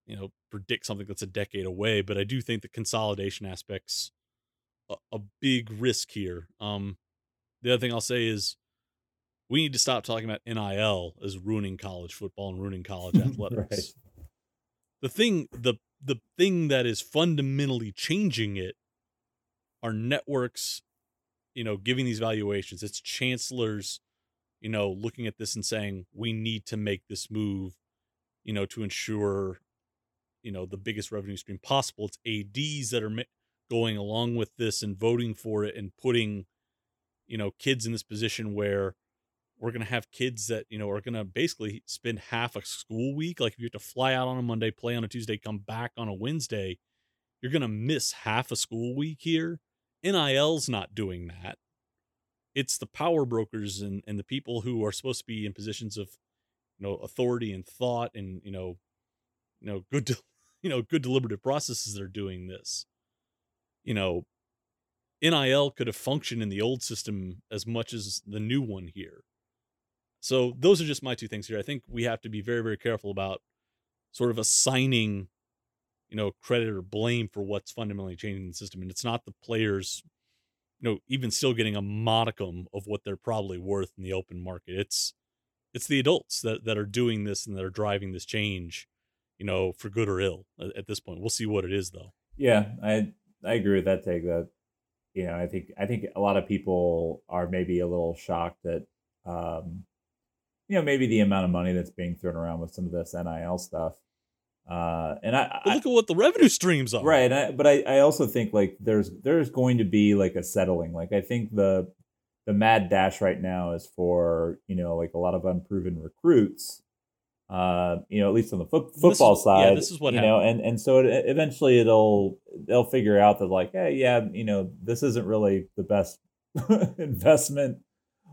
you know predict something that's a decade away but i do think the consolidation aspects a, a big risk here. Um the other thing i'll say is we need to stop talking about nil as ruining college football and ruining college athletics. Right. the thing the the thing that is fundamentally changing it are networks you know giving these valuations. It's chancellors you know looking at this and saying we need to make this move you know to ensure you know the biggest revenue stream possible. It's ads that are going along with this and voting for it and putting you know kids in this position where we're going to have kids that you know are going to basically spend half a school week. Like if you have to fly out on a monday play on a tuesday come back on a wednesday you're going to miss half a school week here. Nil's not doing that. It's the power brokers and, and the people who are supposed to be in positions of you know authority and thought and you know you know good you know good deliberative processes that are doing this. You know nil could have functioned in the old system as much as the new one here. So those are just my two things here. I think we have to be very very careful about sort of assigning you know credit or blame for what's fundamentally changing the system and it's not the players you know even still getting a modicum of what they're probably worth in the open market. It's it's the adults that, that are doing this and that are driving this change you know, for good or ill at, at this point. We'll see what it is though. Yeah, I I agree with that take that you know, I think I think a lot of people are maybe a little shocked that um you know, maybe the amount of money that's being thrown around with some of this NIL stuff. Uh, and I, look at what the revenue streams are. Right. I, but I, I also think like there's there's going to be like a settling. Like I think the the mad dash right now is for you know like a lot of unproven recruits uh, you know, at least on the fo- football is, side. Yeah, this is what you happened. know, and and so it, eventually it'll they'll figure out that like, hey, yeah, you know, this isn't really the best investment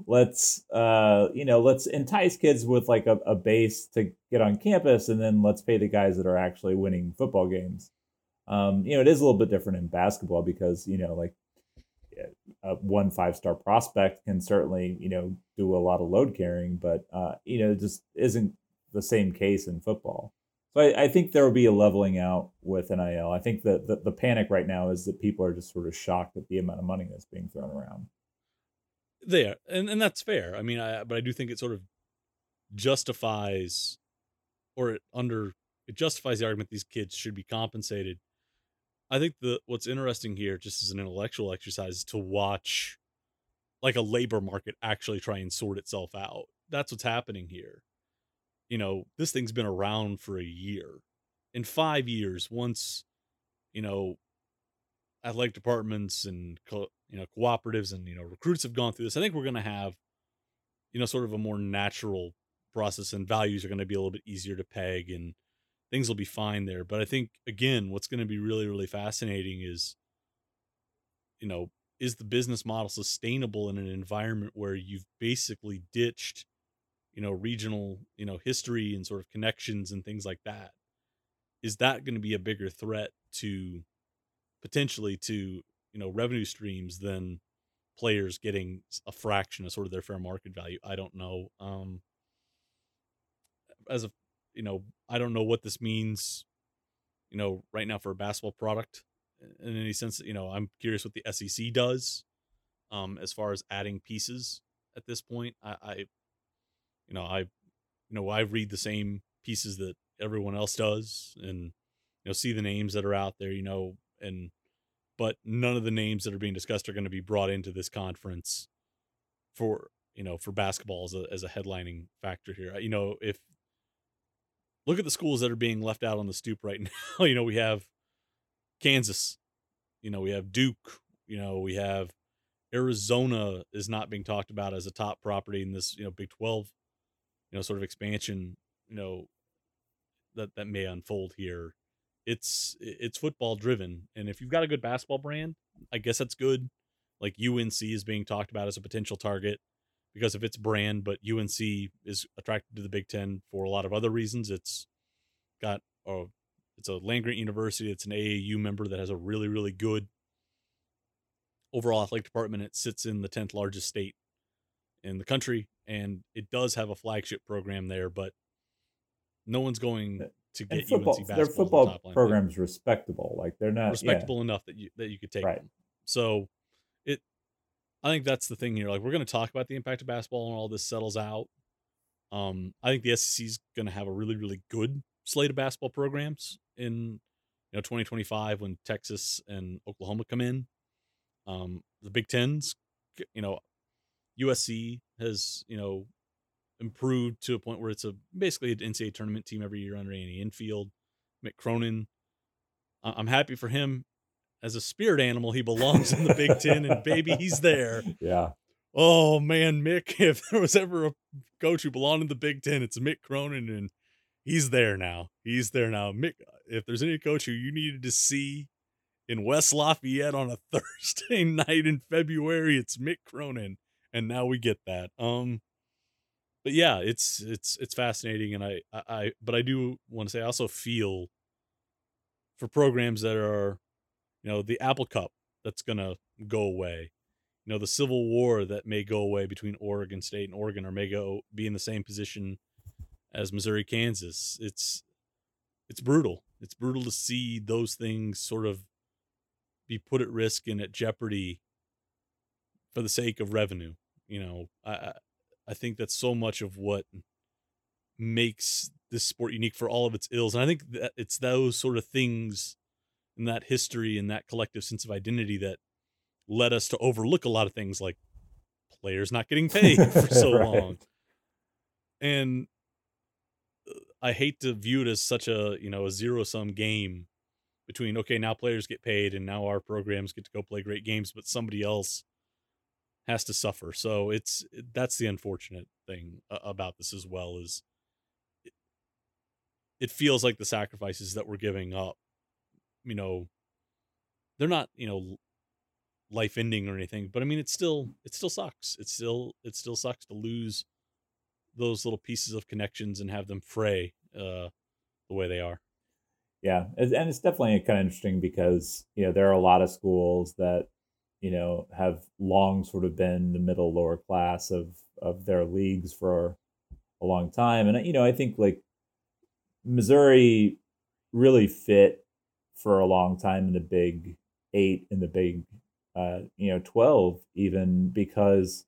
let's uh you know let's entice kids with like a, a base to get on campus and then let's pay the guys that are actually winning football games um you know it is a little bit different in basketball because you know like a one five star prospect can certainly you know do a lot of load carrying but uh you know it just isn't the same case in football. So I, I think there will be a leveling out with NIL. I think that the, the panic right now is that people are just sort of shocked at the amount of money that's being thrown around. There and and that's fair. I mean i but i do think it sort of justifies or it under it justifies the argument these kids should be compensated. I think the what's interesting here just as an intellectual exercise is to watch like a labor market actually try and sort itself out. That's what's happening here you know this thing's been around for a year. In five years once you know athletic departments and you know cooperatives and you know recruits have gone through this i think we're going to have you know sort of a more natural process and values are going to be a little bit easier to peg and things will be fine there. But i think again what's going to be really really fascinating is you know is the business model sustainable in an environment where you've basically ditched you know regional you know history and sort of connections and things like that is that going to be a bigger threat to potentially to you know revenue streams than players getting a fraction of sort of their fair market value. I don't know. Um, as a you know, I don't know what this means. You know, right now for a basketball product, in any sense. You know, I'm curious what the SEC does, um, as far as adding pieces at this point. I, I you know, I, you know, I read the same pieces that everyone else does, and you know, see the names that are out there. You know, and but none of the names that are being discussed are going to be brought into this conference for you know for basketball as a as a headlining factor here. You know, if look at the schools that are being left out on the stoop right now. you know, we have Kansas, you know, we have Duke, you know, we have Arizona is not being talked about as a top property in this, you know, Big 12, know, sort of expansion, you know, that that may unfold here. It's it's football driven and if you've got a good basketball brand i guess that's good. Like unc is being talked about as a potential target because of its brand but unc is attracted to the big ten for a lot of other reasons. It's got a it's a land grant university it's an aau member that has a really really good overall athletic department. It sits in the 10th largest state in the country and it does have a flagship program there but no one's going to get and football, UNC Their football the program's respectable. Like they're not respectable yeah. enough that you that you could take right. them. So it I think that's the thing here. Like we're going to talk about the impact of basketball and all this settles out. Um, I think the SEC is going to have a really really good slate of basketball programs in you know 2025 when Texas and Oklahoma come in. Um, the Big Tens, you know, USC has you know improved to a point where it's a basically an NCAA tournament team every year under Andy Enfield, Mick Cronin, I'm happy for him. As a spirit animal, he belongs in the Big Ten, and baby, he's there. Yeah. Oh man, Mick! If there was ever a coach who belonged in the Big Ten, it's Mick Cronin, and he's there now. He's there now. Mick, if there's any coach who you needed to see in West Lafayette on a Thursday night in February, it's Mick Cronin, and now we get that. Um, but yeah, it's it's it's fascinating, and I I, I but I do want to say I also feel for programs that are, you know, the Apple Cup that's gonna go away, you know, the Civil War that may go away between Oregon State and Oregon, or may go be in the same position as Missouri, Kansas. It's it's brutal. It's brutal to see those things sort of be put at risk and at jeopardy for the sake of revenue. You know, I I think that's so much of what makes this sport unique for all of its ills. And I think that it's those sort of things and that history and that collective sense of identity that led us to overlook a lot of things like players not getting paid for so right. long. And uh, I hate to view it as such a, you know, a zero sum game between okay, now players get paid and now our programs get to go play great games, but somebody else has to suffer. So it's that's the unfortunate thing about this as well is it, it feels like the sacrifices that we're giving up, you know, they're not, you know, life ending or anything, but I mean, it still it still sucks. It still it still sucks to lose those little pieces of connections and have them fray uh, the way they are. Yeah, and it's definitely kind of interesting because you know there are a lot of schools that you know have long sort of been the middle lower class of of their leagues for a long time, and you know I think like Missouri really fit for a long time in the Big Eight in the Big uh, you know 12 even because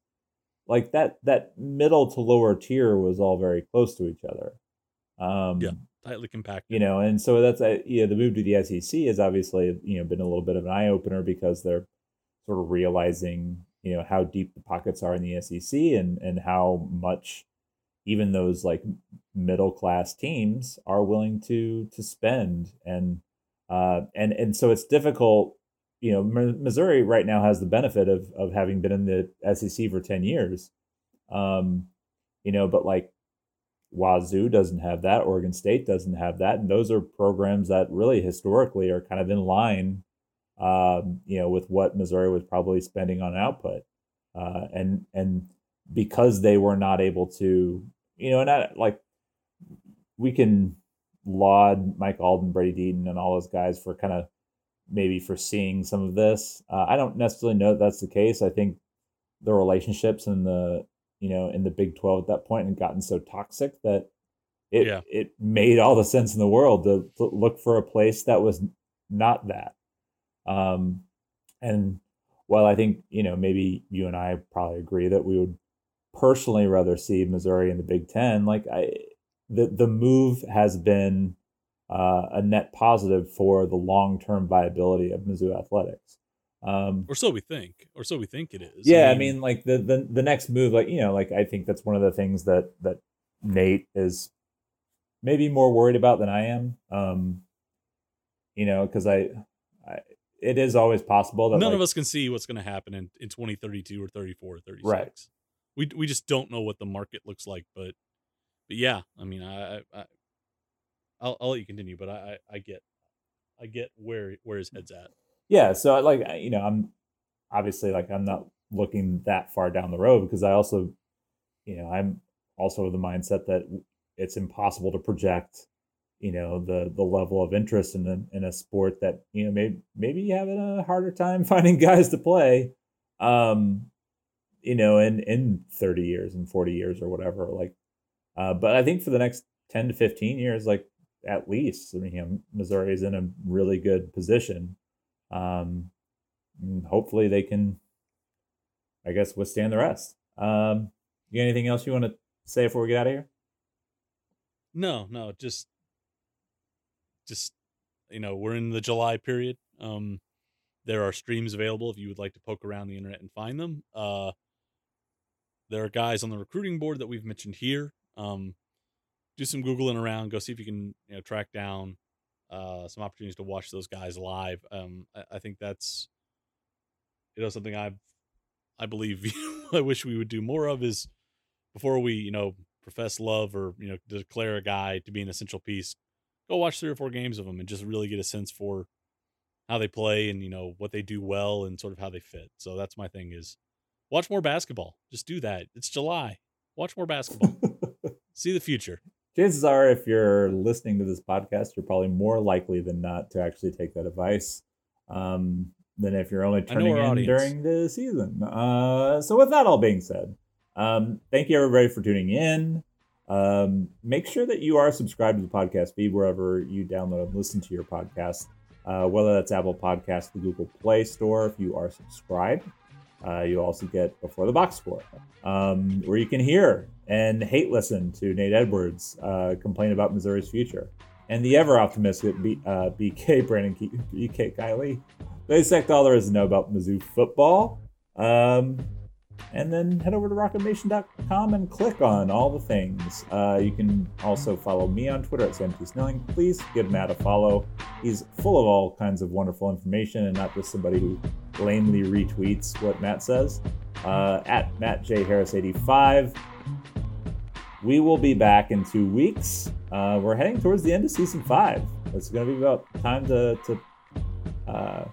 like that that middle to lower tier was all very close to each other. Um yeah tightly compacted. you know and so that's uh, you know the move to the sec has obviously you know been a little bit of an eye-opener because they're sort of realizing you know how deep the pockets are in the sec and and how much even those like middle class teams are willing to to spend. And uh and and so it's difficult you know, Missouri right now has the benefit of of having been in the SEC for ten years, um, you know, but like Wazoo doesn't have that, Oregon State doesn't have that, and those are programs that really historically are kind of in line, um, you know, with what Missouri was probably spending on output, uh, and and because they were not able to, you know, and I, like we can laud Mike Alden, Brady Deaton, and all those guys for kind of maybe foreseeing some of this. Uh, I don't necessarily know that that's the case. I think the relationships in the you know in the Big Twelve at that point had gotten so toxic that it yeah. it made all the sense in the world to, to, look for a place that was not that. Um, and while I think you know maybe you and I probably agree that we would personally rather see Missouri in the Big Ten, like I the the move has been uh, a net positive for the long term viability of Mizzou athletics. Um, or so we think, or so we think it is. Yeah, I mean, I mean, like the, the the next move, like you know, like I think that's one of the things that that Nate is maybe more worried about than I am. Um, you know, because I, I, it is always possible that none like, of us can see what's going to happen in in twenty thirty two or thirty four or thirty six. Right. We we just don't know what the market looks like, but but yeah, I mean, I, I I'll, I'll let you continue, but I, I get I get where where his head's at. Yeah, so like you know, I'm obviously like I'm not looking that far down the road because I also, you know, I'm also of the mindset that it's impossible to project, you know, the the level of interest in a in a sport that you know maybe maybe having a harder time finding guys to play, um, you know, in in 30 years and 40 years or whatever. Like, uh, but I think for the next 10 to 15 years, like at least. I mean, you know, Missouri is in a really good position. Um, hopefully they can, I guess, withstand the rest. Um, you got anything else you want to say before we get out of here? No, no, just, just, you know, we're in the July period. Um, there are streams available if you would like to poke around the internet and find them. Uh, there are guys on the recruiting board that we've mentioned here. Um, do some googling around, go see if you can you know track down uh, some opportunities to watch those guys live. Um, I, I think that's you know something I've I believe I wish we would do more of is before we you know profess love or you know declare a guy to be an essential piece, go watch three or four games of them and just really get a sense for how they play and you know what they do well and sort of how they fit. So that's my thing is watch more basketball. Just do that. It's July. Watch more basketball. See the future chances are, if you're listening to this podcast, you're probably more likely than not to actually take that advice um, than if you're only turning in audience. during the season. Uh, so, with that all being said, um, thank you everybody for tuning in. Um, make sure that you are subscribed to the podcast feed wherever you download and listen to your podcast, uh, whether that's Apple Podcasts, the Google Play Store. If you are subscribed, uh, you also get Before the Box Score, um, where you can hear and hate listen to Nate Edwards uh, complain about Missouri's future. And the ever optimistic B, uh, BK Brandon BK Kiley. They dissect all there is to know about Mizzou football. Um, and then head over to rockmnation.com and click on all the things. Uh, you can also follow me on Twitter at Sam. Please give Matt a follow. He's full of all kinds of wonderful information and not just somebody who lamely retweets what Matt says. Uh, at Matt J. Harris 85. We will be back in two weeks. Uh, we're heading towards the end of season five. It's going to be about time to, to uh,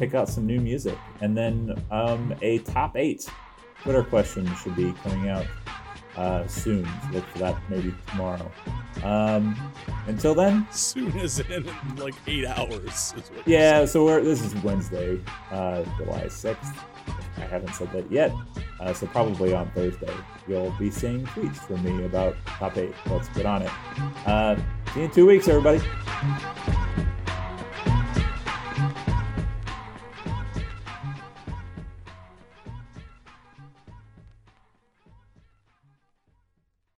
pick out some new music. And then um, a top eight Twitter question should be coming out uh, soon. So look for that maybe tomorrow. Um, until then, soon as in like eight hours. yeah, so we're, this is Wednesday, uh, July 6th. I haven't said that yet. Uh, so probably on Thursday, you'll be seeing tweets from me about top eight. Let's get on it. Uh, see you in two weeks, everybody.